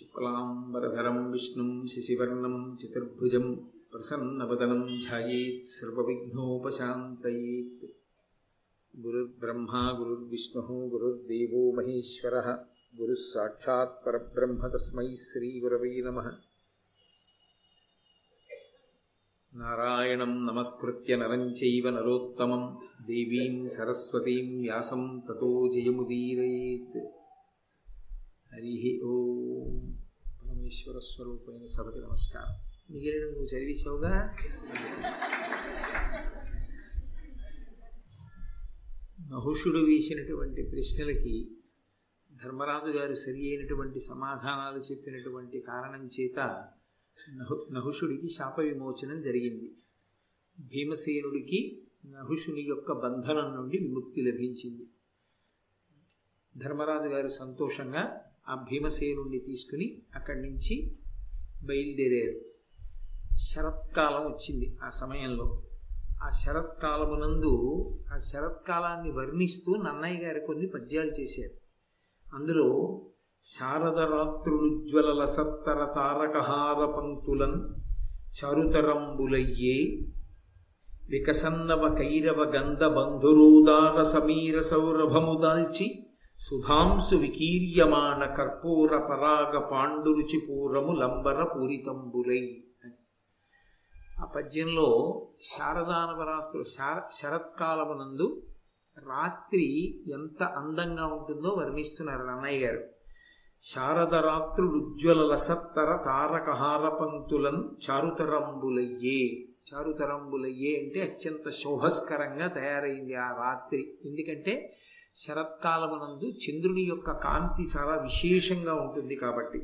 శుక్లాంబరధరం విష్ణుం శశివర్ణం చతుర్భుజం ప్రసన్నవదనం ధ్యాయేత్ సర్వవిఘ్నోపశాంతయేత్. గురుర్బ్రహ్మా గురుర్విష్ణుः గురుర్దేవో మహేశ్వరः గురుः సాక్షాత్ పరబ్రహ్మ తస్మై శ్రీగురవై నమः. నారాయణం నమస్కృత్య నరం చైవ నరోత్తమం దేవీం సరస్వతీం వ్యాసం తతో జయముదీరయేత్. హరి ఓ. ఈశ్వర స్వరూపమైన సభకి నమస్కారం. మిగిలిన నువ్వు చదివేశావుగా నహుషుడు వేసినటువంటి ప్రశ్నలకి ధర్మరాజు గారు సరి అయినటువంటి సమాధానాలు చెప్పినటువంటి కారణం చేత నహు నహుషుడికి శాప విమోచనం జరిగింది. భీమసేనుడికి నహుషుని యొక్క బంధనం నుండి విముక్తి లభించింది. ధర్మరాజు గారు సంతోషంగా ఆ భీమసేనుణ్ణి తీసుకుని అక్కడి నుంచి బయలుదేరారు. శరత్కాలం వచ్చింది ఆ సమయంలో. ఆ శరత్కాలమునందు ఆ శరత్కాలాన్ని వర్ణిస్తూ నన్నయ్య గారు కొన్ని పద్యాలు చేశారు. అందులో శారదరాత్రులుజ్వలల సత్తర తారకహార పంతులన్ చరుతరంబులయ్యే వికసన్నవ కైరవ గంధ బంధురోదార సమీర సౌరభము దాల్చి సుధాంసు వికీర్యమాణ కర్పూర పరాగ పాండురుచిపూరము లంబర పూరితంబులై ఆ పద్యంలో శారదానవరాత్రు శార శరత్కాలమునందు రాత్రి ఎంత అందంగా ఉంటుందో వర్ణిస్తున్నారు అన్నయ్య గారు. శారదరాత్రులుజ్వల లసత్తర తారకహార పంక్తులను చారుతరంబులయ్యే. చారుతరంబులయ్యే అంటే అత్యంత శోభస్కరంగా తయారైంది ఆ రాత్రి. ఎందుకంటే శరత్కాలమునందు చంద్రుని యొక్క కాంతి చాలా విశేషంగా ఉంటుంది కాబట్టి.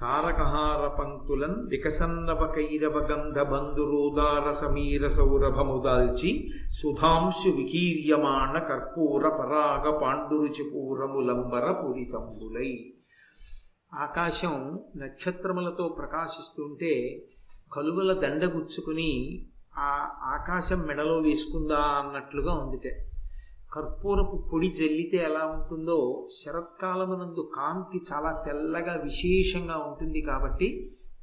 తారకహార పంక్తులన్ వికసన్నవ కైరవ గంధ బంధురోదార సమీర సౌరభముదాల్చి సుధాంశు వికీర్యమాణ కర్పూర పరాగ పాండురుచి పూరములంబర పూరితంబులై. ఆకాశం నక్షత్రములతో ప్రకాశిస్తుంటే కలువల దండగుచ్చుకుని ఆ ఆకాశం మెడలో వేసుకుందా అన్నట్లుగా ఉందిటే. కర్పూరపు పొడి జల్లితే ఎలా ఉంటుందో శరత్కాలమునందు కాంతి చాలా తెల్లగా విశేషంగా ఉంటుంది కాబట్టి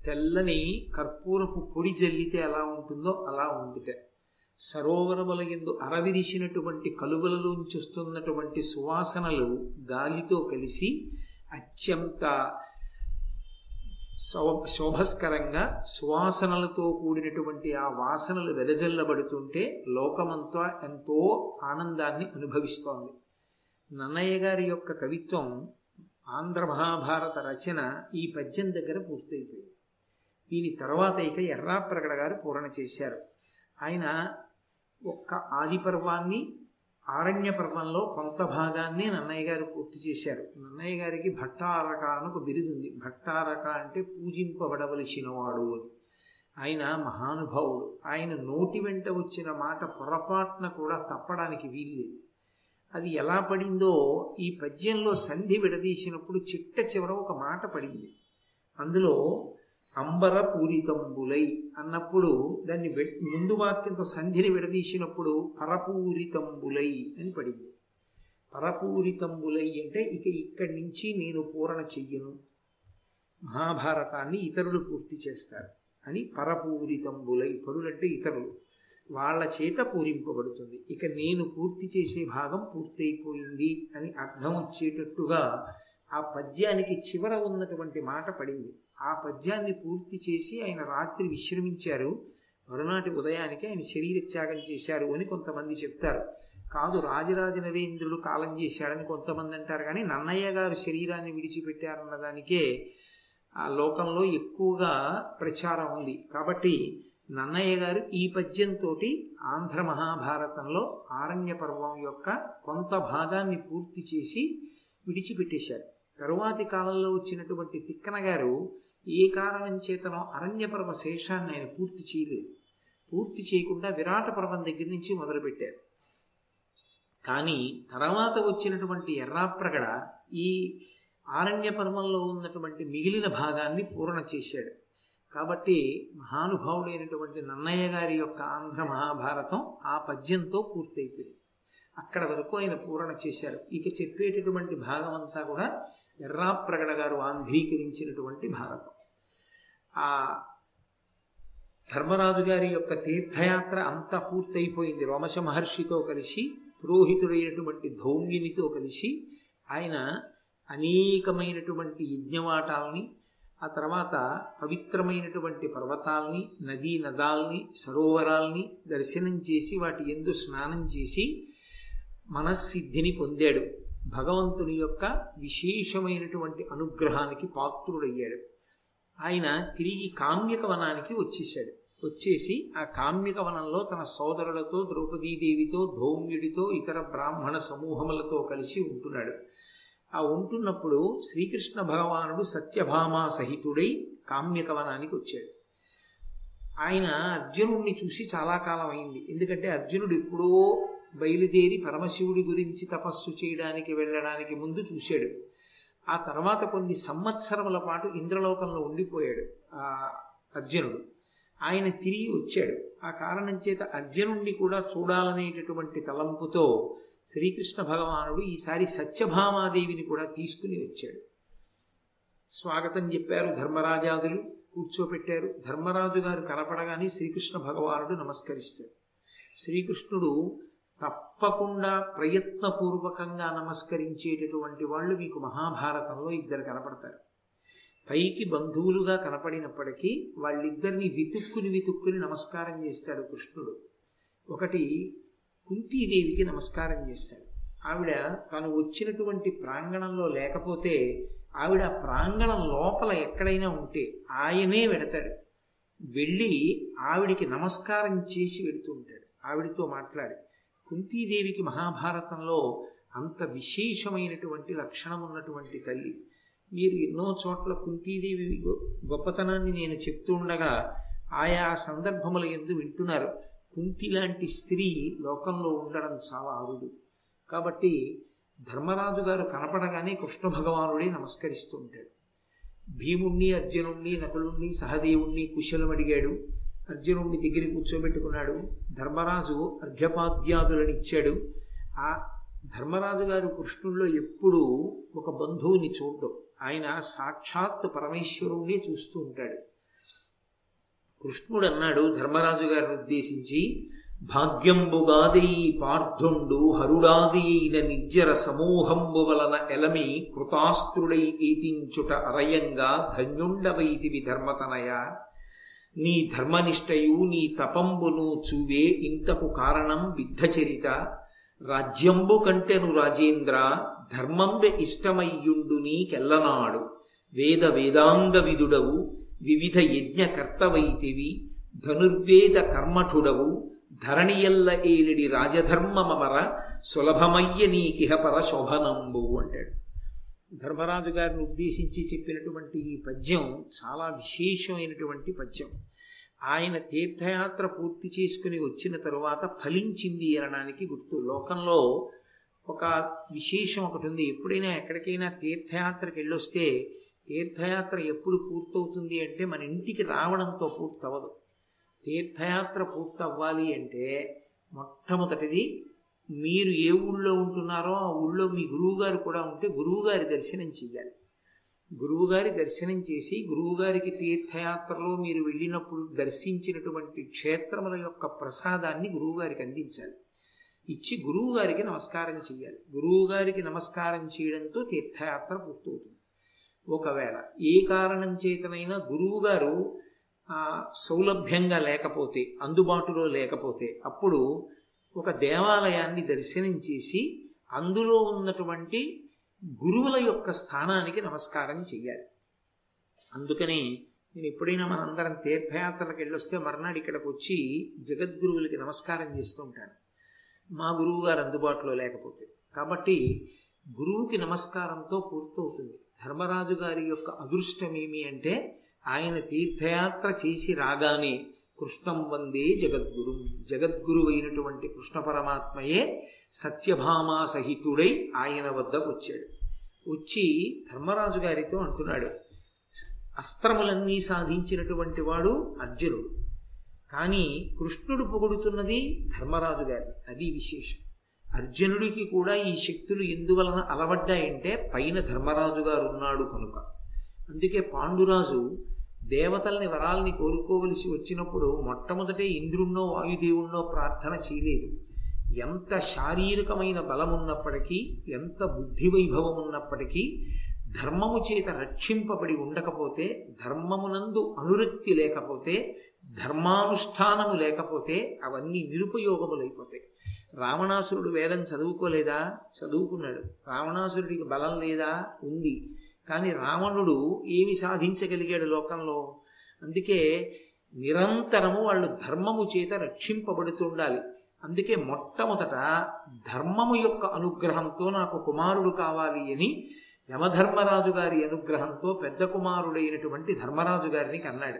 తెల్లని కర్పూరపు పొడి జల్లితే ఎలా ఉంటుందో అలా ఉందిట సరోవరముల ఎందు అరవిరిసినటువంటి కలువలలోంచి వస్తున్నటువంటి సువాసనలు గాలితో కలిసి అత్యంత శోభస్కరంగా సువాసనలతో కూడినటువంటి ఆ వాసనలు వెదజల్లబడుతుంటే లోకమంతా ఎంతో ఆనందాన్ని అనుభవిస్తోంది. నన్నయ్య గారి యొక్క కవిత్వం ఆంధ్ర మహాభారత రచన ఈ పద్యం దగ్గర పూర్తయిపోయింది. దీని తర్వాత ఇక ఎర్రాప్రగడ గారు పూరణ చేశారు. ఆయన ఒక్క ఆది పర్వాన్ని ఆరణ్య పర్వంలో కొంత భాగాన్ని నన్నయ్య గారు పూర్తి చేశారు. నన్నయ్య గారికి భట్టారక అని ఒక బిరుదు ఉంది. భట్టారక అంటే పూజింపబడవలసిన వాడు అని. ఆయన మహానుభావుడు. ఆయన నోటి వెంట వచ్చిన మాట పొరపాటున కూడా తప్పడానికి వీల్లేదు. అది ఎలా పడిందో ఈ పద్యంలో సంధి విడదీసినప్పుడు చిట్ట చివర ఒక మాట పడింది. అందులో అంబర పూరితంబులై అన్నప్పుడు దాన్ని ముందు వాక్యంతో సంధిని విడదీసినప్పుడు పరపూరితంబులై అని పడింది. పరపూరితంబులై అంటే ఇక ఇక్కడి నుంచి నేను పూరణ చెయ్యను. మహాభారతాన్ని ఇతరులు పూర్తి చేస్తారు అని పరపూరితంబులై పరులంటే ఇతరులు. వాళ్ళ చేత పూరింపబడుతుంది. ఇక నేను పూర్తి చేసే భాగం పూర్తయిపోయింది అని అర్థం వచ్చేటట్టుగా ఆ పద్యానికి చివర ఉన్నటువంటి మాట పడింది. ఆ పద్యాన్ని పూర్తి చేసి ఆయన రాత్రి విశ్రమించారు. మరునాటి ఉదయానికి ఆయన శరీర త్యాగం చేశారు అని కొంతమంది చెప్తారు. కాదు రాజరాజ నరేంద్రుడు కాలం చేశాడని కొంతమంది అంటారు. కానీ నన్నయ్య గారు శరీరాన్ని విడిచిపెట్టారన్న దానికే ఆ లోకంలో ఎక్కువగా ప్రచారం ఉంది. కాబట్టి నన్నయ్య గారు ఈ పద్యంతో ఆంధ్ర మహాభారతంలో ఆరణ్య పర్వం యొక్క కొంత భాగాన్ని పూర్తి చేసి విడిచిపెట్టేశారు. తరువాతి కాలంలో వచ్చినటువంటి తిక్కన గారు ఏ కారణం చేతనో అరణ్య పర్వ శేషాన్ని ఆయన పూర్తి చేయలేదు. పూర్తి చేయకుండా విరాట పర్వం దగ్గర నుంచి మొదలుపెట్టారు. కానీ తర్వాత వచ్చినటువంటి ఎర్రాప్రగడ ఈ ఆరణ్య పర్వంలో ఉన్నటువంటి మిగిలిన భాగాన్ని పూర్ణ చేశాడు. కాబట్టి మహానుభావుడైనటువంటి నన్నయ్య గారి యొక్క ఆంధ్ర మహాభారతం ఆ పద్యంతో పూర్తయిపోయింది. అక్కడ వరకు ఆయన పూరణ చేశారు. ఇక చెప్పేటటువంటి భాగం అంతా కూడా ఎర్రాప్రగడ గారు ఆంధ్రీకరించినటువంటి భారతం. ఆ ధర్మరాజు గారి యొక్క తీర్థయాత్ర అంతా పూర్తయిపోయింది. రోమశ మహర్షితో కలిసి పురోహితుడైనటువంటి ధౌమ్యునితో కలిసి ఆయన అనేకమైనటువంటి యజ్ఞవాటాలని ఆ తర్వాత పవిత్రమైనటువంటి పర్వతాల్ని నదీ నదాల్ని సరోవరాల్ని దర్శనం చేసి వాటి ఎందు స్నానం చేసి మనస్సిద్ధిని పొందాడు. భగవంతుని యొక్క విశేషమైనటువంటి అనుగ్రహానికి పాత్రుడయ్యాడు. ఆయన తిరిగి కామ్యక వనానికి వచ్చేసాడు వచ్చేసి ఆ కామ్యక వనంలో తన సోదరులతో ద్రౌపదీదేవితో ధౌమ్యుడితో ఇతర బ్రాహ్మణ సమూహములతో కలిసి ఉంటున్నాడు. ఆ ఉంటున్నప్పుడు శ్రీకృష్ణ భగవానుడు సత్యభామా సహితుడై కామ్యక వనానికి వచ్చాడు. ఆయన అర్జునుడిని చూసి చాలా కాలం అయింది. ఎందుకంటే అర్జునుడు ఎప్పుడో బయలుదేరి పరమశివుడి గురించి తపస్సు చేయడానికి వెళ్ళడానికి ముందు చూశాడు. ఆ తర్వాత కొన్ని సంవత్సరముల పాటు ఇంద్రలోకంలో ఉండిపోయాడు ఆ అర్జునుడు. ఆయన తిరిగి వచ్చాడు. ఆ కారణం చేత అర్జునుడిని కూడా చూడాలనేటటువంటి తలంపుతో శ్రీకృష్ణ భగవానుడు ఈసారి సత్యభామాదేవిని కూడా తీసుకుని వచ్చాడు. స్వాగతం చెప్పారు ధర్మరాజాదులు కూర్చోపెట్టారు. ధర్మరాజు గారు కనపడగానే శ్రీకృష్ణ భగవానుడు నమస్కరిస్తాడు. శ్రీకృష్ణుడు తప్పకుండా ప్రయత్నపూర్వకంగా నమస్కరించేటటువంటి వాళ్ళు మీకు మహాభారతంలో ఇద్దరు కనపడతారు. పైకి బంధువులుగా కనపడినప్పటికీ వాళ్ళిద్దరిని వితుక్కుని వితుక్కుని నమస్కారం చేస్తాడు కృష్ణుడు. ఒకటి కుంతీదేవికి నమస్కారం చేస్తాడు. ఆవిడ తను వచ్చినటువంటి ప్రాంగణంలో లేకపోతే ఆవిడ ప్రాంగణం లోపల ఎక్కడైనా ఉంటే ఆయనే వెడతాడు. వెళ్ళి ఆవిడికి నమస్కారం చేసి వెడుతూ ఉంటాడు. ఆవిడితో మాట్లాడి కుంతీదేవికి మహాభారతంలో అంత విశేషమైనటువంటి లక్షణం ఉన్నటువంటి తల్లి. మీరు ఎన్నో చోట్ల కుంతీదేవి గొప్పతనాన్ని నేను చెప్తూ ఉండగా ఆయా సందర్భముల ఎందు వింటున్నారు. కుంతి లాంటి స్త్రీ లోకంలో ఉండడం చాలా అరుదు. కాబట్టి ధర్మరాజు గారు కనపడగానే కృష్ణ భగవానుడే నమస్కరిస్తూ ఉంటాడు. భీముణ్ణి అర్జునుణ్ణి నకులుణ్ణి సహదేవుణ్ణి కుశలం అడిగాడు. అర్జునుడిని దగ్గర కూర్చోబెట్టుకున్నాడు. ధర్మరాజు అర్ఘ్యపాద్యాదులను ఇచ్చాడు. ఆ ధర్మరాజు గారు కృష్ణుల్లో ఎప్పుడూ ఒక బంధువుని చూడడం. ఆయన సాక్షాత్ పరమేశ్వరుణ్ణి చూస్తూ ఉంటాడు. కృష్ణుడు అన్నాడు ధర్మరాజు గారిని ఉద్దేశించి భాగ్యంబుగాది పార్థుండు హరుడాది నిర్జర సమూహంబు వలన ఎలమి కృతాస్త్రుడై ఈతించుట అరయంగా ధన్యుండవైతివి ధర్మతనయ. నీ ధర్మనిష్టయు నీ తపంబును చూవే ఇంతకు కారణం విద్ధచరిత రాజ్యంబు కంటెను రాజేంద్ర ధర్మంబె ఇష్టమయ్యుండు నీకెల్లనాడు వేద వేదాంగ విదుడవు వివిధ యజ్ఞకర్తవైతివి ధనుర్వేద కర్మఠుడవు ధరణియల్ల ఏలిడి రాజధర్మమర సులభమయ్య నీకిహపర శోభనంబు అంటాడు. ధర్మరాజు గారిని ఉద్దేశించి చెప్పినటువంటి ఈ పద్యం చాలా విశేషమైనటువంటి పద్యం. ఆయన తీర్థయాత్ర పూర్తి చేసుకుని వచ్చిన తరువాత ఫలించింది అనడానికి గుర్తు. లోకంలో ఒక విశేషం ఒకటి ఉంది. ఎప్పుడైనా ఎక్కడికైనా తీర్థయాత్రకి వెళ్ళొస్తే తీర్థయాత్ర ఎప్పుడు పూర్తవుతుంది అంటే మన ఇంటికి రావడంతో పూర్తవదు తీర్థయాత్ర పూర్తవ్వాలి అంటే మొట్టమొదటిది మీరు ఏ ఊళ్ళో ఉంటున్నారో ఆ ఊళ్ళో మీ గురువుగారు కూడా ఉంటే గురువుగారి దర్శనం చెయ్యాలి. గురువుగారి దర్శనం చేసి గురువుగారికి తీర్థయాత్రలో మీరు వెళ్ళినప్పుడు దర్శించినటువంటి క్షేత్రముల యొక్క ప్రసాదాన్ని గురువుగారికి అందించాలి. ఇచ్చి గురువుగారికి నమస్కారం చేయాలి గురువుగారికి నమస్కారం చేయడంతో తీర్థయాత్ర పూర్తవుతుంది. ఒకవేళ ఏ కారణం చేతనైనా గురువుగారు సౌలభ్యంగా లేకపోతే అందుబాటులో లేకపోతే అప్పుడు ఒక దేవాలయాన్ని దర్శనం చేసి అందులో ఉన్నటువంటి గురువుల యొక్క స్థానానికి నమస్కారం చెయ్యాలి. అందుకని నేను ఎప్పుడైనా మనందరం తీర్థయాత్రలకు వెళ్ళొస్తే మర్నాడు ఇక్కడికి వచ్చి జగద్గురువులకి నమస్కారం చేస్తూ ఉంటాను. మా గురువు గారు అందుబాటులో లేకపోతే. కాబట్టి గురువుకి నమస్కారంతో పూర్తవుతుంది. ధర్మరాజు గారి యొక్క అదృష్టం ఏమి అంటే ఆయన తీర్థయాత్ర చేసి రాగానే కృష్ణం వందే జగద్గురు. జగద్గురు అయినటువంటి కృష్ణ పరమాత్మయే సత్యభామా సహితుడై ఆయన వద్దకు వచ్చాడు. వచ్చి ధర్మరాజు గారితో అంటున్నాడు అస్త్రములన్నీ సాధించినటువంటి వాడు అర్జునుడు. కానీ కృష్ణుడు పొగుడుతున్నది ధర్మరాజు గారిని అది విశేషం. అర్జునుడికి కూడా ఈ శక్తులు ఎందువలన అలవడ్డాయంటే పైన ధర్మరాజు గారు ఉన్నాడు కనుక. అందుకే పాండురాజు దేవతల్ని వరాల్ని కోరుకోవలసి వచ్చినప్పుడు మొట్టమొదటే ఇంద్రుణ్ణో వాయుదేవుణ్ణో ప్రార్థన చేయలేదు. ఎంత శారీరకమైన బలం ఉన్నప్పటికీ ఎంత బుద్ధి వైభవం ఉన్నప్పటికీ ధర్మము చేత రక్షింపబడి ఉండకపోతే ధర్మమునందు అనురక్తి లేకపోతే ధర్మానుష్ఠానము లేకపోతే అవన్నీ నిరుపయోగములైపోతాయి. రావణాసురుడు వేదం చదువుకోలేదా? చదువుకున్నాడు. రావణాసురుడికి బలం లేదా? ఉంది. కానీ రావణుడు ఏమి సాధించగలిగాడు లోకంలో? అందుకే నిరంతరము వాళ్ళు ధర్మము చేత రక్షింపబడుతుండాలి. అందుకే మొట్టమొదట ధర్మము యొక్క అనుగ్రహంతో నాకు కుమారుడు కావాలి అని యమధర్మరాజు గారి అనుగ్రహంతో పెద్ద కుమారుడైనటువంటి ధర్మరాజు గారిని కన్నాడు.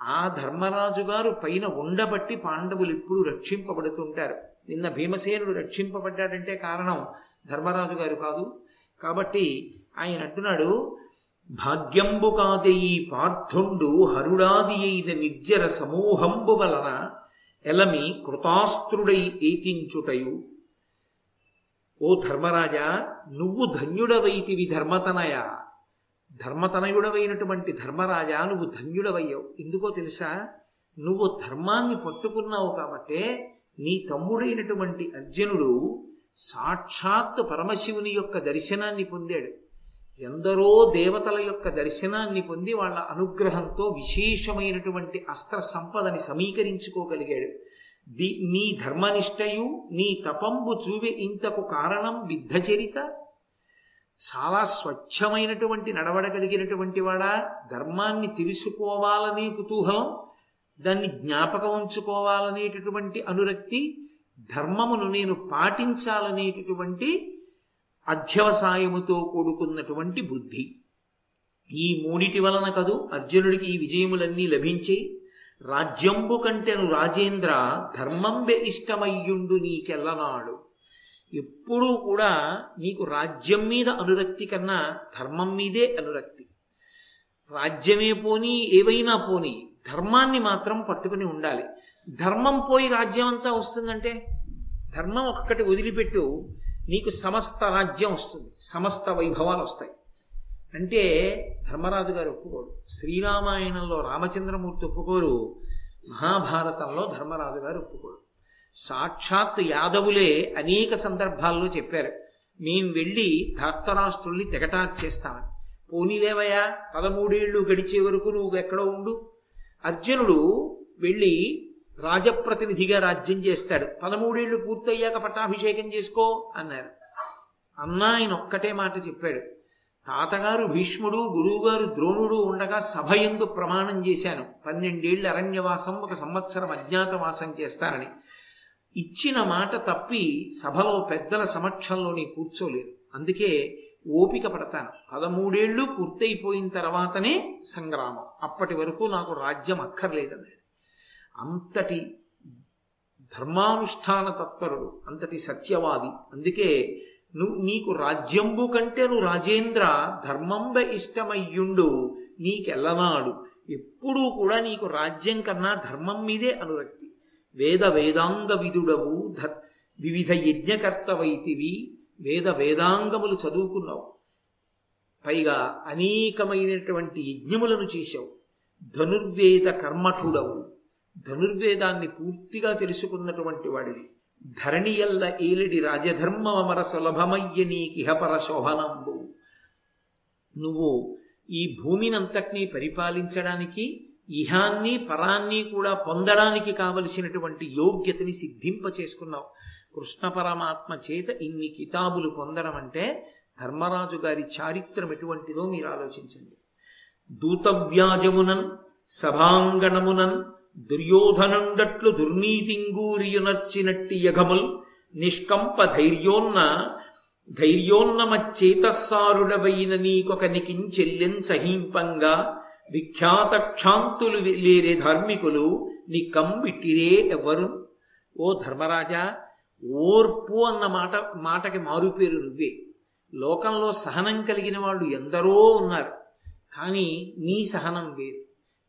ఆ ధర్మరాజు గారు పైన ఉండబట్టి పాండవులు ఇప్పుడు రక్షింపబడుతుంటారు. నిన్న భీమసేనుడు రక్షింపబడ్డాడంటే కారణం ధర్మరాజు గారు కాదు. కాబట్టి ఆయన అంటున్నాడు భాగ్యంబు కాదయి పార్థుండు హరుడాది అయిన నిర్జర సమూహంబు వలన ఎలమి కృతాస్త్రుడై ఏతించుటయు. ఓ ధర్మరాజా నువ్వు ధన్యుడవైతివి ధర్మతనయ? ధర్మతనయుడవైనటువంటి ధర్మరాజా నువ్వు ధన్యుడవయ్యావు. ఎందుకో తెలుసా? నువ్వు ధర్మాన్ని పట్టుకున్నావు కాబట్టే నీ తమ్ముడైనటువంటి అర్జునుడు సాక్షాత్ పరమశివుని యొక్క దర్శనాన్ని పొందాడు. ఎందరో దేవతల యొక్క దర్శనాన్ని పొంది వాళ్ళ అనుగ్రహంతో విశేషమైనటువంటి అస్త్ర సంపదని సమీకరించుకోగలిగాడు. ది నీ ధర్మనిష్టయు నీ తపంబు చూవే ఇంతకు కారణం విద్ధచరిత చాలా స్వచ్ఛమైనటువంటి నడవడగలిగినటువంటి వాడా ధర్మాన్ని తెలుసుకోవాలనే కుతూహలం దాన్ని జ్ఞాపకం ఉంచుకోవాలనేటటువంటి అనురక్తి ధర్మమును నేను పాటించాలనేటటువంటి అధ్యవసాయముతో కూడుకున్నటువంటి బుద్ధి. ఈ మూడిటి వలన కదూ అర్జునుడికి ఈ విజయములన్నీ లభించాయి రాజ్యంబు కంటెను రాజేంద్ర ధర్మంబె ఇష్టమయ్యుండు నీకెల్లనాడు. ఎప్పుడూ కూడా నీకు రాజ్యం మీద అనురక్తి కన్నా ధర్మం మీదే అనురక్తి. రాజ్యమే పోనీ ఏవైనా పోనీ ధర్మాన్ని మాత్రం పట్టుకుని ఉండాలి. ధర్మం పోయి రాజ్యం అంతా వస్తుందంటే ధర్మం ఒక్కటి వదిలిపెట్టు నీకు సమస్త రాజ్యం వస్తుంది సమస్త వైభవాలు వస్తాయి. అంటే ధర్మరాజు గారు ఒప్పుకోడు శ్రీరామాయణంలో రామచంద్రమూర్తి ఒప్పుకోరు మహాభారతంలో ధర్మరాజు గారు ఒప్పుకోడు సాక్షాత్ యాదవులే అనేక సందర్భాల్లో చెప్పారు మేము వెళ్ళి ధార్తరాష్ట్రుల్ని తెగటార్చేస్తామని. పోనీలేవయ్యా పదమూడేళ్ళు గడిచే వరకు నువ్వు ఎక్కడో ఉండు. అర్జునుడు వెళ్ళి రాజప్రతినిధిగా రాజ్యం చేస్తాడు. పదమూడేళ్ళు పూర్తయ్యాక పట్టాభిషేకం చేసుకో అన్నారు. అన్నా ఆయన ఒక్కటే మాట చెప్పాడు. తాతగారు భీష్ముడు గురువుగారు ద్రోణుడు ఉండగా సభ ఎందు ప్రమాణం చేశాను. పన్నెండేళ్ళ అరణ్యవాసం ఒక సంవత్సరం అజ్ఞాతవాసం చేస్తానని. ఇచ్చిన మాట తప్పి సభలో పెద్దల సమక్షంలో నీ అందుకే ఓపిక పడతాను. పదమూడేళ్ళు పూర్తయిపోయిన తర్వాతనే సంగ్రామం. అప్పటి వరకు నాకు రాజ్యం అక్కర్లేదన్నాడు. అంతటి ధర్మానుష్ఠాన తత్పరుడు అంతటి సత్యవాది. అందుకే నువ్వు నీకు రాజ్యంబు కంటే నువ్వు రాజేంద్ర ధర్మంబ ఇష్టమయ్యుండు నీకెల్లనాడు. ఎప్పుడూ కూడా నీకు రాజ్యం కన్నా ధర్మం మీదే అనురక్తి. వేద వేదాంగ విదుడవు ధర్ వివిధ యజ్ఞకర్తవైతివి వేద వేదాంగములు చదువుకున్నావు. పైగా అనేకమైనటువంటి యజ్ఞములను చేశావు. ధనుర్వేద కర్మఠుడవు. ధనుర్వేదాన్ని పూర్తిగా తెలుసుకున్నటువంటి వాడివి. ధరణియల్ల ఏలిడి రాజధర్మమర సులభమయ్య నీకిహపర శోభనంబు నువ్వు ఈ భూమినంతటినీ పరిపాలించడానికి ఇహాన్ని పరాన్ని కూడా పొందడానికి కావలసినటువంటి యోగ్యతని సిద్ధింప చేసుకున్నావు. కృష్ణ పరమాత్మ చేత ఇన్ని కితాబులు పొందడం అంటే ధర్మరాజు గారి చారిత్రం ఎటువంటిదో మీరు ఆలోచించండి. దూతవ్యాజమునన్ సభాంగణమునన్ దుర్యోధనుండట్లు దుర్నీతింగూరియునర్చినట్టి యఘముల్ నిష్కంప ధైర్యోన్న ధైర్యోన్నమచ్చేతస్సారుడవైన నీకొక నికించెల్లెన్ సహీంపంగా విఖ్యాత క్షాంతులు లేరే ధార్మికులు నీ కంబిట్టిరే ఎవరు? ఓ ధర్మరాజా ఓర్పు అన్న మాట మాటకి మారుపేరు నువ్వే. లోకంలో సహనం కలిగిన వాళ్ళు ఎందరో ఉన్నారు. కానీ నీ సహనం వేరు.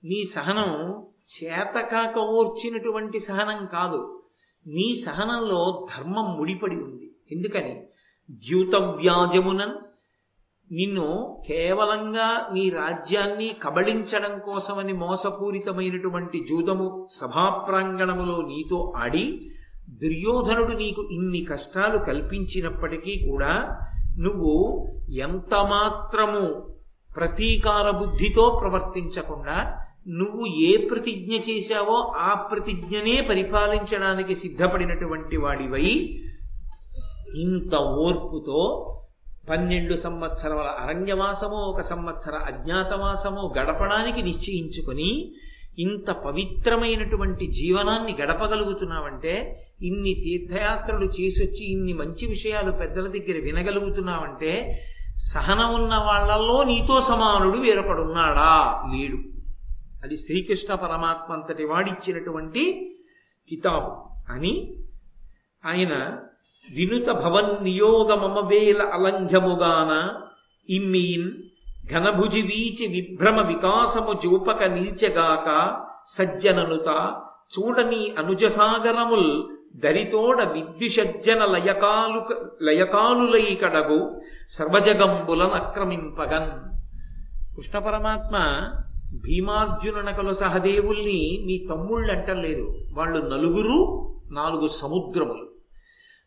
నీ సహనం చేతకాక ఓర్చినటువంటి సహనం కాదు. నీ సహనంలో ధర్మం ముడిపడి ఉంది. ఎందుకని? ద్యూతవ్యాజమునన్ నిన్ను కేవలంగా నీ రాజ్యాన్ని కబళించడం కోసమని మోసపూరితమైనటువంటి జూదము సభాప్రాంగణములో నీతో ఆడి దుర్యోధనుడు నీకు ఇన్ని కష్టాలు కల్పించినప్పటికీ కూడా నువ్వు ఎంత మాత్రము ప్రతీకార బుద్ధితో ప్రవర్తించకుండా నువ్వు ఏ ప్రతిజ్ఞ చేశావో ఆ ప్రతిజ్ఞనే పరిపాలించడానికి సిద్ధపడినటువంటి వాడివై ఇంత ఓర్పుతో పన్నెండు సంవత్సరాల అరణ్యవాసమో ఒక సంవత్సర అజ్ఞాతవాసమో గడపడానికి నిశ్చయించుకొని ఇంత పవిత్రమైనటువంటి జీవనాన్ని గడపగలుగుతున్నావంటే ఇన్ని తీర్థయాత్రలు చేసొచ్చి ఇన్ని మంచి విషయాలు పెద్దల దగ్గర వినగలుగుతున్నావంటే సహనం ఉన్న వాళ్ళలో నీతో సమానుడు వేరొకడున్నాడా లేడు. అది శ్రీకృష్ణ పరమాత్మ అంతటి వాడిచ్చినటువంటి కితాబు. అని ఆయన వినుత భవన్ నియోగమమవేల అలంఘముగాన ఇమ్మీన్ ఘనభుజి వీచి విభ్రమ వికాసము చూపక నిల్చగాక సజ్జననుత చూడని అనుజసాగరముల్ దరితోడ విద్విషజ్జన లయకాలు లయకాలులై కడగు సర్వజగంబులనక్రమింపగన్. కృష్ణ పరమాత్మ భీమార్జుననకల సహదేవుల్ని మీ తమ్ముళ్ళు అంటలేరు. వాళ్ళు నలుగురు నాలుగు సముద్రములు.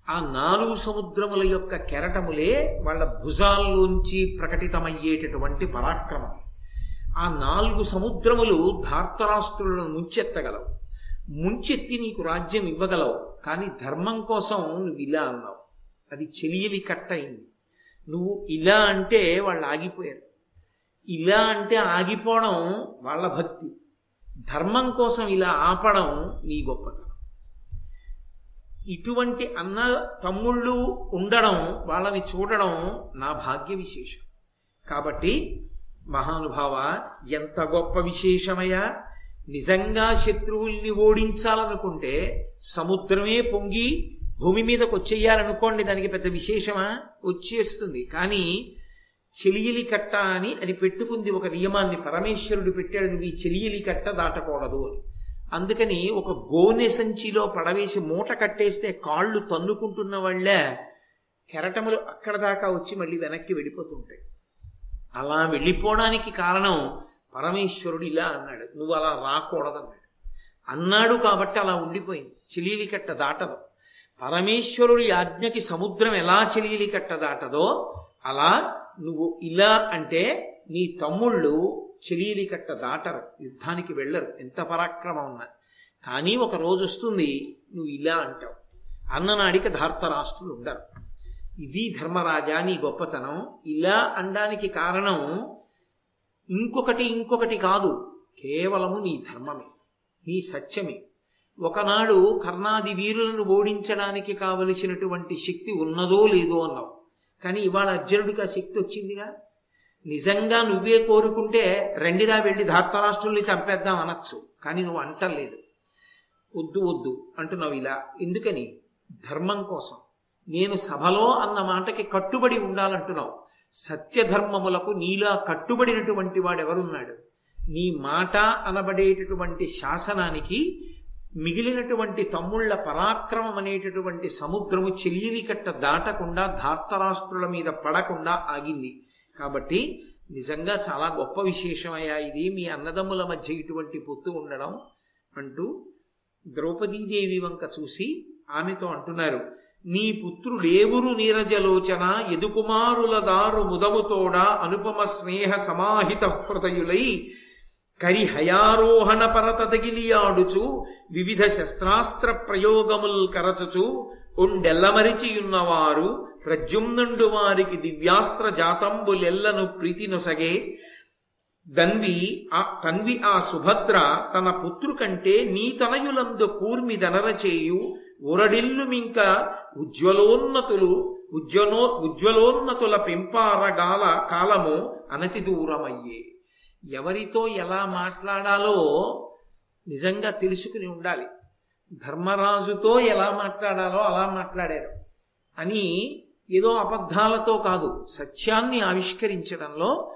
ఆ నాలుగు సముద్రముల యొక్క కెరటములే వాళ్ళ భుజాల్లోంచి ప్రకటితమయ్యేటటువంటి పరాక్రమం. ఆ నాలుగు సముద్రములు ధార్తరాష్ట్రులను ముంచెత్తగలవు. ముంచెత్తి నీకు రాజ్యం ఇవ్వగలవు. కానీ ధర్మం కోసం నువ్వు ఇలా అన్నావు. అది చెలియలి కట్టయింది. నువ్వు ఇలా అంటే వాళ్ళు ఆగిపోయారు. ఇలా అంటే ఆగిపోవడం వాళ్ళ భక్తి. ధర్మం కోసం ఇలా ఆపడం నీ గొప్పతనం. ఇటువంటి అన్న తమ్ముళ్ళు ఉండడం వాళ్ళని చూడడం నా భాగ్య విశేషం కాబట్టి మహానుభావ ఎంత గొప్ప విశేషమయ్యా! నిజంగా శత్రువుల్ని ఓడించాలనుకుంటే సముద్రమే పొంగి భూమి మీదకి వచ్చేయాలనుకోండి దానికి పెద్ద విశేషమా? వచ్చేస్తుంది. కానీ చెలియలి కట్ట అని అది పెట్టుకుంది ఒక నియమాన్ని పరమేశ్వరుడు పెట్టాడు నువ్వు ఈ చెలియలి కట్ట దాటకూడదు అని. అందుకని ఒక గోనె సంచిలో పడవేసి మూట కట్టేస్తే కాళ్ళు తన్నుకుంటున్న వాళ్ళే కెరటములు అక్కడ దాకా వచ్చి మళ్ళీ వెనక్కి వెళ్ళిపోతుంటాయి. అలా వెళ్ళిపోవడానికి కారణం పరమేశ్వరుడు ఇలా అన్నాడు నువ్వు అలా రాకూడదన్నాడు. అన్నాడు కాబట్టి అలా ఉండిపోయింది. చెలియలి కట్ట దాటదు. పరమేశ్వరుడి ఆజ్ఞకి సముద్రం ఎలా చెలియలి కట్ట దాటదో అలా నువ్వు ఇలా అంటే నీ తమ్ముళ్ళు చెలీలి కట్ట దాటరు యుద్ధానికి వెళ్ళరు. ఎంత పరాక్రమం ఉన్నా. కానీ ఒక రోజు వస్తుంది నువ్వు ఇలా అంటావు. అన్ననాడికి ధార్తరాష్ట్రులు ఉండరు. ఇది ధర్మరాజా నీ గొప్పతనం. ఇలా అనడానికి కారణం ఇంకొకటి ఇంకొకటి కాదు. కేవలము నీ ధర్మమే నీ సత్యమే. ఒకనాడు కర్ణాది వీరులను ఓడించడానికి కావలసినటువంటి శక్తి ఉన్నదో లేదో అన్నావు. కానీ ఇవాళ అర్జునుడికి ఆ శక్తి వచ్చిందిగా? నిజంగా నువ్వే కోరుకుంటే రెండిరా వెళ్ళి ధార్తరాష్ట్రుల్ని చంపేద్దాం అనొచ్చు కానీ నువ్వు అంటలేదు. వద్దు వద్దు అంటున్నావు ఇలా. ఎందుకని? ధర్మం కోసం. నేను సభలో అన్న మాటకి కట్టుబడి ఉండాలంటున్నావు. సత్యధర్మములకు నీలా కట్టుబడినటువంటి వాడెవరున్నాడు? నీ మాట అనబడేటటువంటి శాసనానికి మిగిలినటువంటి తమ్ముళ్ళ పరాక్రమం అనేటటువంటి సముద్రము చెలియని కట్ట దాటకుండా ధార్తరాష్ట్రుల మీద పడకుండా ఆగింది. కాబట్టి నిజంగా చాలా గొప్ప విశేషమయ్యా ఇది. మీ అన్నదమ్ముల మధ్య ఇటువంటి పొత్తు ఉండడం అంటూ ద్రౌపదీదేవి వంక చూసి ఆమెతో అంటున్నారు. నీ పుత్రుడేవురు నీరజలోచన? ఎదుకుమారుల దారు ముదముతోడ అనుపమ స్నేహ సమాహిత హృదయులై కరి హయారోహణ పరత తగిలియాడుచు వివిధ శస్త్రాస్త్ర ప్రయోగముల్ కరచుచు ఉండెల్లమరిచియున్నవారు ప్రజుమ్నుండు వారికి దివ్యాస్త్ర జాతంబులెల్లను ప్రీతినొసగే దన్వి ఆ తన్వి ఆ సుభద్ర తన పుత్రు కంటే నీ తనయులందు కూర్మి దనరచేయు ఉరడిల్లుమింక ఉజ్వలోన్నతులు ఉజ్వలో ఉజ్వలోన్నతుల పెంపారగాల కాలము అనతి దూరమయ్యే ఎవరితో ఎలా మాట్లాడాలో నిజంగా తెలుసుకుని ఉండాలి. ధర్మరాజుతో ఎలా మాట్లాడాలో అలా మాట్లాడారు. అని ఏదో అబద్ధాలతో కాదు సత్యాన్ని ఆవిష్కరించడంలో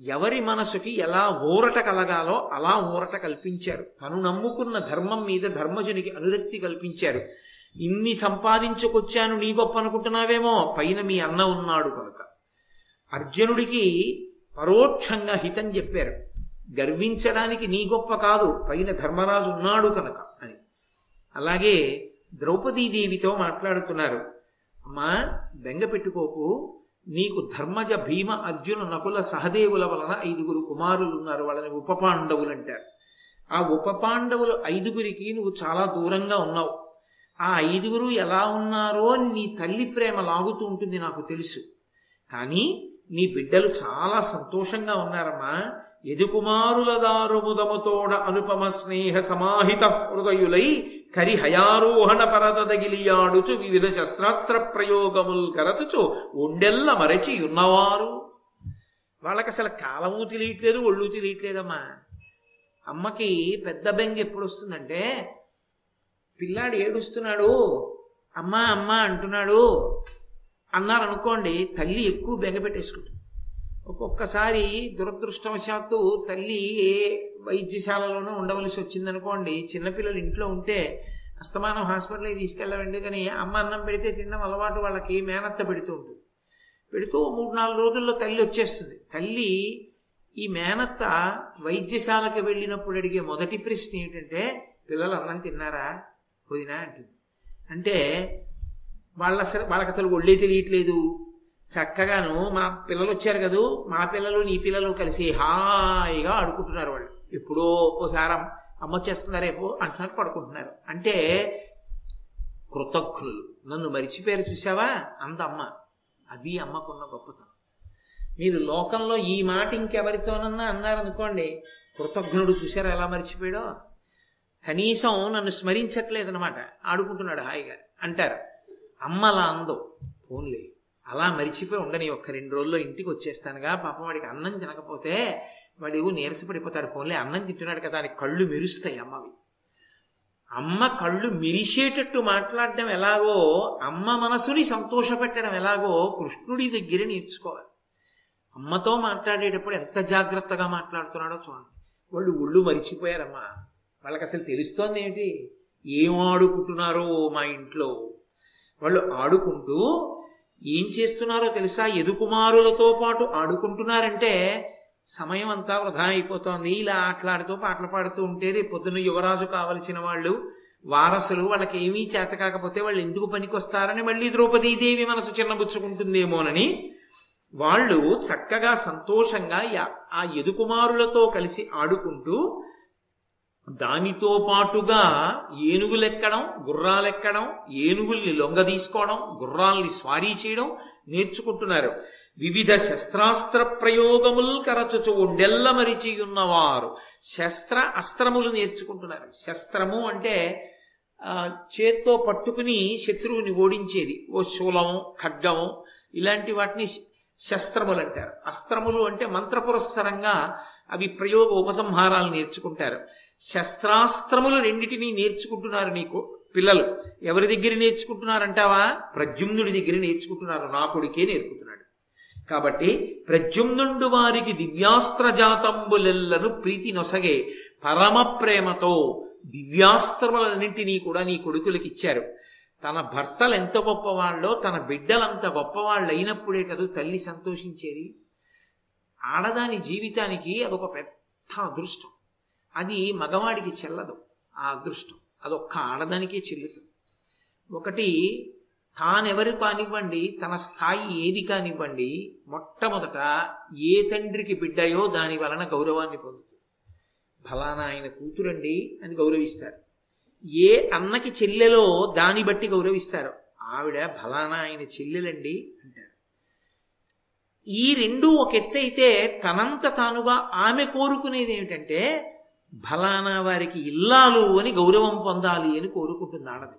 ఎవరి మనసుకి ఎలా ఊరట కలగాలో అలా ఊరట కల్పించారు. తను నమ్ముకున్న ధర్మం మీద ధర్మజునికి అనురక్తి కల్పించారు. ఇన్ని సంపాదించుకొచ్చాను నీ గొప్ప అనుకుంటున్నావేమో పైన మీ అన్న ఉన్నాడు కనుక. అర్జునుడికి పరోక్షంగా హితం చెప్పారు. గర్వించడానికి నీ గొప్ప కాదు పైన ధర్మరాజు ఉన్నాడు కనుక అని. అలాగే ద్రౌపదీదేవితో మాట్లాడుతున్నారు. అమ్మా బెంగ పెట్టుకోకు. నీకు ధర్మజ భీమ అర్జున నకుల సహదేవుల వలన ఐదుగురు కుమారులు ఉన్నారు వాళ్ళని ఉపపాండవులు అంటారు ఆ ఉపపాండవులు ఐదుగురికి నువ్వు చాలా దూరంగా ఉన్నావు. ఆ ఐదుగురు ఎలా ఉన్నారో అని నీ తల్లి ప్రేమ లాగుతూ ఉంటుంది నాకు తెలుసు. కానీ నీ బిడ్డలు చాలా సంతోషంగా ఉన్నారమ్మా. ఎదుకుమారుల దారుముదముతోడ అనుపమ స్నేహ సమాహిత హృదయులై కరి హయారోహణ పరదగిలియాడుచు వివిధ శస్త్రాస్త్ర ప్రయోగముల్ కరచుచు ఉండెల్ల మరచి ఉన్నవారు. వాళ్ళకి అసలు కాలము తెలియట్లేదు ఒళ్ళు తెలియట్లేదమ్మా. అమ్మకి పెద్ద బెంగ ఎప్పుడు వస్తుందంటే పిల్లాడు ఏడుస్తున్నాడు అమ్మా అమ్మా అంటున్నాడు అన్నారు అనుకోండి తల్లి ఎక్కువ బెంగపెట్టేసుకుంటుంది ఒక్కొక్కసారి దురదృష్టవశాత్తు తల్లి ఏ వైద్యశాలలోనూ ఉండవలసి వచ్చిందనుకోండి చిన్నపిల్లలు ఇంట్లో ఉంటే అస్తమానం హాస్పిటల్కి తీసుకెళ్ళవండి కానీ అమ్మ అన్నం పెడితే తినడం అలవాటు వాళ్ళకి మేనత్త పెడుతూ ఉంటుంది. పెడుతూ మూడు నాలుగు రోజుల్లో తల్లి వచ్చేస్తుంది. తల్లి ఈ మేనత్త వైద్యశాలకు వెళ్ళినప్పుడు అడిగే మొదటి ప్రశ్న ఏంటంటే పిల్లలు అన్నం తిన్నారా? వదినా అంటుంది. అంటే వాళ్ళ అసలు వాళ్ళకి అసలు ఒళ్ళే తెలియట్లేదు. చక్కగాను మా పిల్లలు వచ్చారు కదూ. మా పిల్లలు నీ పిల్లలు కలిసి హాయిగా ఆడుకుంటున్నారు వాళ్ళు. ఎప్పుడో ఓసారి అమ్మ వచ్చేస్తుందా రేపు? అంటున్నారు పడుకుంటున్నారు. అంటే కృతజ్ఞులు. నన్ను మరిచిపోయారు చూసావా అంత అమ్మ అది అమ్మకున్న గొప్పతనం. మీరు లోకంలో ఈ మాట ఇంకెవరితోనన్నా అన్నారనుకోండి కృతజ్ఞుడు చూశారు ఎలా మరిచిపోయాడో? కనీసం నన్ను స్మరించట్లేదనమాట ఆడుకుంటున్నాడు హాయిగా. అంటారు. అమ్మలా అందో. ఫోన్లే అలా మరిచిపోయి ఉండని ఒక్క రెండు రోజుల్లో ఇంటికి వచ్చేస్తానుగా. పాపం వాడికి అన్నం తినకపోతే వాడు నీరసపడిపోతాడు. ఫోన్లే అన్నం తింటున్నాడు కదా అని కళ్ళు మెరుస్తాయి అమ్మవి. అమ్మ కళ్ళు మెరిసేటట్టు మాట్లాడడం ఎలాగో అమ్మ మనసుని సంతోషపెట్టడం ఎలాగో కృష్ణుడి దగ్గర నేర్చుకోవాలి. అమ్మతో మాట్లాడేటప్పుడు ఎంత జాగ్రత్తగా మాట్లాడుతున్నాడో చూడండి. వాళ్ళు ఒళ్ళు మరిచిపోయారమ్మా. వాళ్ళకి అసలు తెలుస్తోంది ఏంటి ఏం ఆడుకుంటున్నారో మా ఇంట్లో? వాళ్ళు ఆడుకుంటూ ఏం చేస్తున్నారో తెలుసా? ఎదుకుమారులతో పాటు ఆడుకుంటున్నారంటే సమయం అంతా వృధా అయిపోతోంది. ఇలా ఆటలాడుతూ పాటలు పాడుతూ ఉంటే రేపు పొద్దున్న యువరాజు కావలసిన వాళ్ళు వారసులు వాళ్ళకి ఏమీ చేత కాకపోతే వాళ్ళు ఎందుకు పనికొస్తారని మళ్ళీ ద్రౌపదీదేవి మనసు చిన్నబుచ్చుకుంటుందేమోనని వాళ్ళు చక్కగా సంతోషంగా ఆ ఎదుకుమారులతో కలిసి ఆడుకుంటూ దానితో పాటుగా ఏనుగులెక్కడం గుర్రాలెక్కడం ఏనుగుల్ని లొంగ తీసుకోవడం గుర్రాల్ని స్వారీ చేయడం నేర్చుకుంటున్నారు. వివిధ శస్త్రాస్త్ర ప్రయోగములు కరచుచు ఉండెల్ల మరిచియున్నవారు శస్త్ర అస్త్రములు నేర్చుకుంటున్నారు. శస్త్రము అంటే చేత్తో పట్టుకుని శత్రువుని ఓడించేది. ఓ శూలము ఖడ్గము ఇలాంటి వాటిని శస్త్రములు అంటారు. అస్త్రములు అంటే మంత్రపురస్సరంగా అవి ప్రయోగ ఉపసంహారాలు నేర్చుకుంటారు. శస్త్రాస్త్రములు రెండిటినీ నేర్చుకుంటున్నారు నీకు పిల్లలు. ఎవరి దగ్గర నేర్చుకుంటున్నారంటావా? ప్రద్యుమ్నుడి దగ్గర నేర్చుకుంటున్నారు. నా కొడుకే నేర్పుతున్నాడు. కాబట్టి ప్రద్యుమ్నుండు వారికి దివ్యాస్త్ర జాతంబులెల్లను ప్రీతి నొసగే పరమ ప్రేమతో దివ్యాస్త్రములన్నింటినీ కూడా నీ కొడుకులకి ఇచ్చారు. తన భర్తలు ఎంత గొప్పవాళ్ళో తన బిడ్డలంత గొప్పవాళ్ళు అయినప్పుడే కదా తల్లి సంతోషించేది. ఆడదాని జీవితానికి అదొక పెద్ద అదృష్టం. అది మగవాడికి చెల్లదు. ఆ అదృష్టం. అదొక్క ఆడదానికే చెల్లుతుంది. ఒకటి తానెవరు కానివ్వండి తన స్థాయి ఏది కానివ్వండి మొట్టమొదట ఏ తండ్రికి బిడ్డయో దాని వలన గౌరవాన్ని పొందుతుంది. ఫలానా ఆయన కూతురండి అని గౌరవిస్తారు. ఏ అన్నకి చెల్లెలో దాన్ని బట్టి గౌరవిస్తారు. ఆవిడ ఫలానా ఆయన చెల్లెలండి అంటారు. ఈ రెండు ఒక ఎత్తైతే తనంత తానుగా ఆమె కోరుకునేది ఏమిటంటే ఫలానా వారికి ఇల్లాలు అని గౌరవం పొందాలి అని కోరుకుంటుంది ఆడది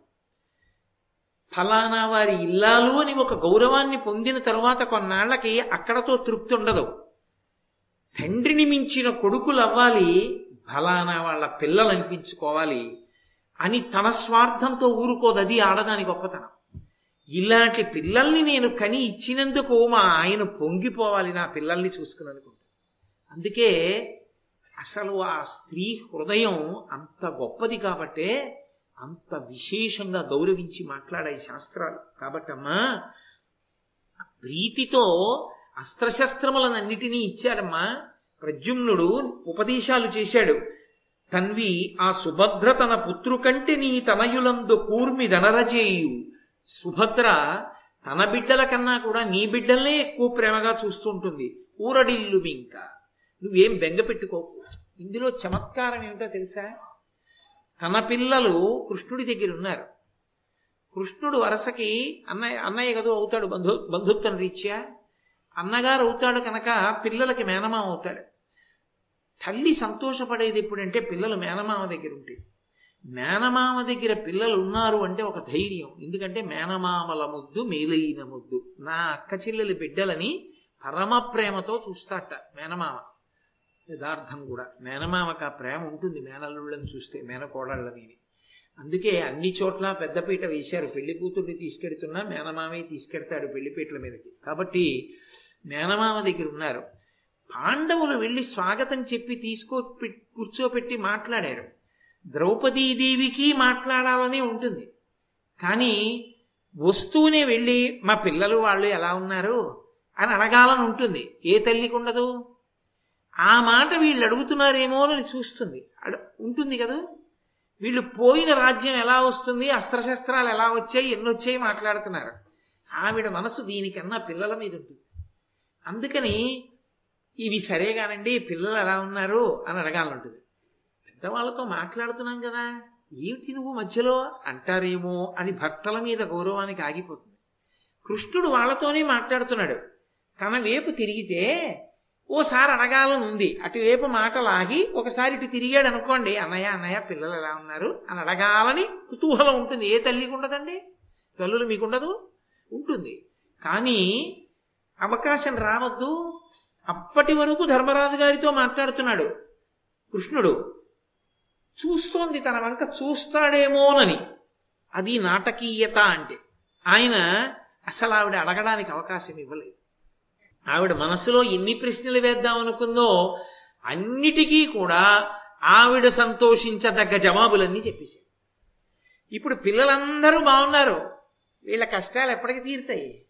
ఫలానా వారి ఇల్లాలు అని ఒక గౌరవాన్ని పొందిన తరువాత కొన్నాళ్ళకి అక్కడతో తృప్తి ఉండదు. తండ్రిని మించిన కొడుకులు అవ్వాలి ఫలానా వాళ్ళ పిల్లలు అనిపించుకోవాలి అని తన స్వార్థంతో ఊరుకోదు. అది ఆడదాని గొప్పతనం. ఇలాంటి పిల్లల్ని నేను కని ఇచ్చినందుకు మా ఆయన పొంగిపోవాలి నా పిల్లల్ని చూసుకుని అనుకుంటా. అందుకే అసలు ఆ స్త్రీ హృదయం అంత గొప్పది కాబట్టే అంత విశేషంగా గౌరవించి మాట్లాడాయి శాస్త్రాలు. కాబట్టమ్మా ప్రీతితో అస్త్రశస్త్రములనన్నిటినీ ఇచ్చాడమ్మా ప్రద్యుమ్నుడు ఉపదేశాలు చేశాడు. తన్వి ఆ సుభద్ర తన పుత్రు కంటే నీ తనయులందు కూర్మి దనరజేయు సుభద్ర తన బిడ్డల కన్నా కూడా నీ బిడ్డల్నే ఎక్కువ ప్రేమగా చూస్తుంటుంది ఊరడిల్లు ఇంకా నువ్వేం బెంగ పెట్టుకోకు. ఇందులో చమత్కారం ఏమిటో తెలుసా? తన పిల్లలు కృష్ణుడి దగ్గర ఉన్నారు. కృష్ణుడు వరసకి అన్నయ్య అన్నయ్య కదో అవుతాడు బంధు బంధుత్వం రీత్యా. అన్నగారు అవుతాడు కనుక పిల్లలకి మేనమామ అవుతాడు. తల్లి సంతోషపడేది ఎప్పుడంటే పిల్లలు మేనమామ దగ్గర ఉంటే. మేనమామ దగ్గర పిల్లలు ఉన్నారు అంటే ఒక ధైర్యం. ఎందుకంటే మేనమామల ముద్దు మేలైన ముద్దు. నా అక్క చెల్లెలు బిడ్డలని పరమ ప్రేమతో చూస్తాట మేనమామ. యథార్థం కూడా. మేనమామకు ఆ ప్రేమ ఉంటుంది మేనల్లుళ్ళని చూస్తే మేనకోడళ్ళని అందుకే అన్ని చోట్ల పెద్దపీట వేశారు. పెళ్ళి కూతుర్ని తీసుకెడుతున్నా మేనమామే తీసుకెడతాడు పెళ్ళిపీటల మీదకి. కాబట్టి మేనమామ దగ్గర ఉన్నారు. పాండవులు వెళ్ళి స్వాగతం చెప్పి తీసుకో కూర్చోపెట్టి మాట్లాడారు. ద్రౌపదీదేవికి మాట్లాడాలని ఉంటుంది. కానీ వస్తూనే వెళ్ళి మా పిల్లలు వాళ్ళు ఎలా ఉన్నారు? అని అడగాలని ఉంటుంది. ఏ తల్లికి ఉండదు? ఆ మాట వీళ్ళు అడుగుతున్నారేమో అని చూస్తుంది. అడు ఉంటుంది కదా? వీళ్ళు పోయిన రాజ్యం ఎలా వస్తుంది? అస్త్రశస్త్రాలు ఎలా వచ్చాయి? ఎన్ని వచ్చాయి మాట్లాడుతున్నారు. ఆవిడ మనసు దీనికన్నా పిల్లల మీద ఉంటుంది. అందుకని ఇవి సరే కానండి పిల్లలు ఎలా ఉన్నారు అని అడగాలంటుంది పెద్దవాళ్ళతో మాట్లాడుతున్నాం కదా ఏమిటి నువ్వు మధ్యలో? అంటారేమో అని భర్తల మీద గౌరవానికి ఆగిపోతుంది. కృష్ణుడు వాళ్ళతోనే మాట్లాడుతున్నాడు. తన వైపు తిరిగితే ఓసారి అడగాలని ఉంది. అటువైపు మాట లాగి ఒకసారి ఇటు తిరిగాడు అనుకోండి అన్నయ్య అన్నయ్య పిల్లలు ఎలా ఉన్నారు? అని అడగాలని కుతూహలం ఉంటుంది. ఏ తల్లికి ఉండదండి? తల్లులు మీకుండదు? ఉంటుంది. కానీ అవకాశం రావద్దు. అప్పటి వరకు ధర్మరాజు గారితో మాట్లాడుతున్నాడు. కృష్ణుడు చూస్తోంది తన వంక చూస్తాడేమోనని. అది నాటకీయత అంటే. ఆయన అసలు ఆవిడ అడగడానికి అవకాశం ఇవ్వలేదు. ఆవిడ మనసులో ఎన్ని ప్రశ్నలు వేద్దాం అనుకుందో అన్నిటికీ కూడా ఆవిడ సంతోషించదగ్గ జవాబులన్నీ చెప్పేశారు. ఇప్పుడు పిల్లలందరూ బాగున్నారు. వీళ్ళ కష్టాలు ఎప్పటికి తీరుతాయి.